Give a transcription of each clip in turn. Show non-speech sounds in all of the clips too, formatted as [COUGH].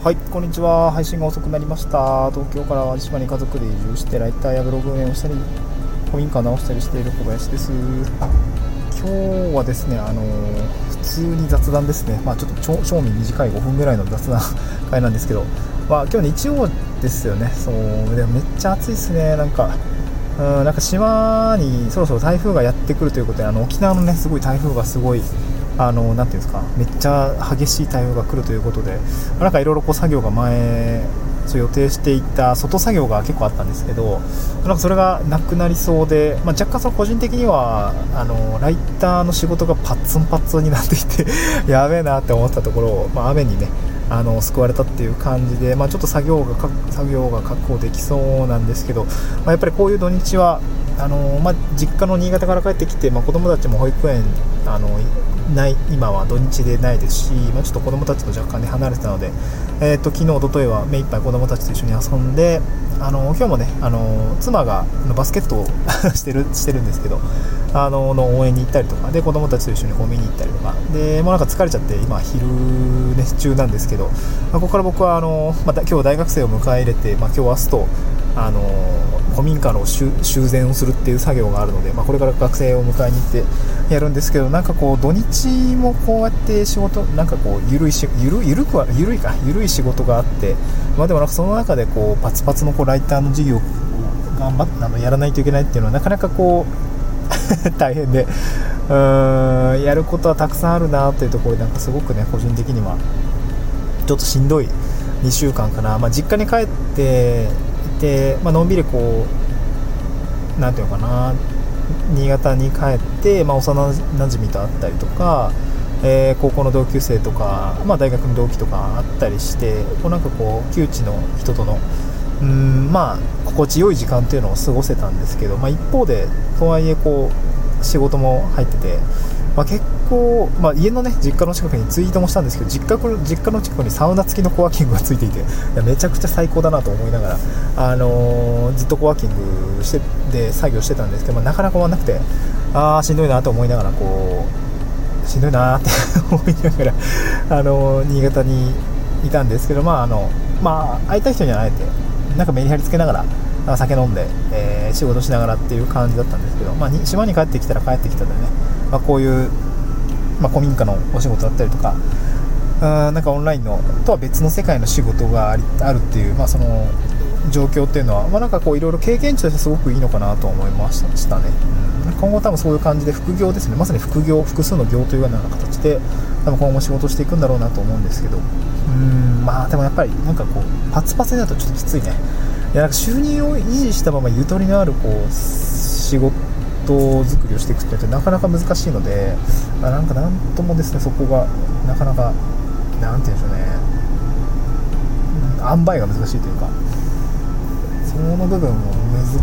はい、こんにちは。配信が遅くなりました。東京から淡路島に家族で移住して、ライターやブログ運営をしたり、古民家を直したりしている小林です。今日はですね、あの普通に雑談ですね。まあちょっと超正味短い5分ぐらいの雑談 [LAUGHS] 会なんですけど、まあ今日日曜ですよね。そう、でもめっちゃ暑いですね。なんか。うんなんか島にそろそろ台風がやってくるということであの沖縄のねすごい台風がすごいあのなんていうんですかめっちゃ激しい台風が来るということでなんかいろいろ作業が前そう予定していた外作業が結構あったんですけどなんかそれがなくなりそうで、まあ、若干その個人的にはあのライターの仕事がパッツンパッツンになっていて [LAUGHS] やべえなって思ったところを、まあ、雨にねあの救われたっていう感じで、まあ、ちょっと作業が作業が確保できそうなんですけど、まあ、やっぱりこういう土日はあのまあ、実家の新潟から帰ってきて、まあ、子供たちも保育園あのない今は土日でないですし、まあ、ちょっと子供たちと若干、ね、離れてたので、えーと、昨日、おとといは目いっぱい子供たちと一緒に遊んであの今日もねあの妻がバスケットを [LAUGHS] してるしてるんですけどあのの応援に行ったりとかで子供たちと一緒にこう見に行ったりとかでもうなんか疲れちゃって今昼寝中なんですけど、まあ、ここから僕はあの、まあ、今日大学生を迎え入れて、まあ、今日明日とあの古民家の修繕をするっていう作業があるので、まあ、これから学生を迎えに行ってやるんですけどなんかこう土日もこうやって仕事なんかこうゆるいしゆるゆるくはゆるいか。ゆるい仕事があって、まあ、でもなんかその中でこうパツパツのこうライターの授業を頑張ってあのやらないといけないっていうのはなかなかこう [LAUGHS] 大変でうーんやることはたくさんあるなというところでなんかすごくね個人的にはちょっとしんどい2週間かな、まあ、実家に帰っていて、まあのんびりこうなんていうのかな。新潟に帰って、まあ、幼なじみと会ったりとか、えー、高校の同級生とか、まあ、大学の同期とかあったりしてこうなんかこう旧知の人とのうんまあ心地よい時間っていうのを過ごせたんですけど、まあ、一方でとはいえこう仕事も入ってて、まあ、結構、まあ、家のね実家の近くにツイートもしたんですけど実家実家の近くにサウナ付きのコワーキングがついていていやめちゃくちゃ最高だなと思いながら、あのー、ずっとコワーキングしてで作業してたんですけど、まあ、なかなか終わらなくてああしんどいなと思いながらこうしんどいなって [LAUGHS] 思いながら、あのー、新潟にいたんですけど、まああのまあ、会いたい人には会えてなんかメリハリつけながら酒飲んで、えー、仕事しながらっていう感じだったんですけど、まあ、島に帰ってきたら帰ってきたでね、まあ、こういう、まあ、古民家のお仕事だったりとかあなんかオンラインのとは別の世界の仕事がありあるっていう、まあ、その状況っていうのは、まあ、なんかこういろいろ経験値としてすごくいいのかなと思いましたね、うん、今後多分そういう感じで副業ですね。まさに副業複数の業というような形で多分今後仕事していくんだろうなと思うんですけど。うんまあでもやっぱりなんかこうパツパツになるとちょっときついね。いやなんか収入を維持したままゆとりのあるこう仕事作りをしていくってなかなか難しいので、まあ、なんかなんともですねそこがなかなかなんて言うんでしょうね、うん、塩梅が難しいというかその部分も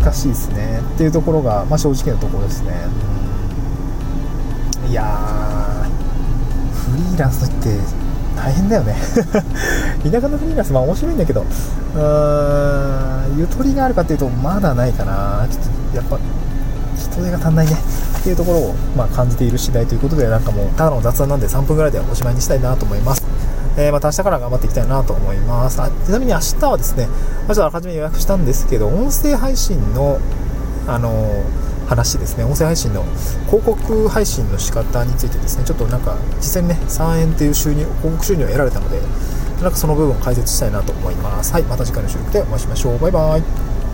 難しいですね。っていうところが、まあ、正直なところですね、いやフリーランスって大変だよね。[LAUGHS] 田舎のフリーランスまあ面白いんだけどうーんゆとりがあるかっていうとまだないかな。ちょっとやっぱ人手が足んないね。っていうところを、まあ、感じている次第ということでなんかもうただの雑談なんで3分ぐらいでおしまいにしたいなと思います。えー、また明日から頑張っていきたいなと思います。あちなみに明日はですね、まあ、ちょっとあらかじめ予約したんですけど音声配信のあのー、話ですね。音声配信の広告配信の仕方についてですね。ちょっとなんか実際にね3円っていう収入広告収入を得られたのでなんかその部分を解説したいなと思います。はいまた次回の収録でお会いしましょう。バイバイ。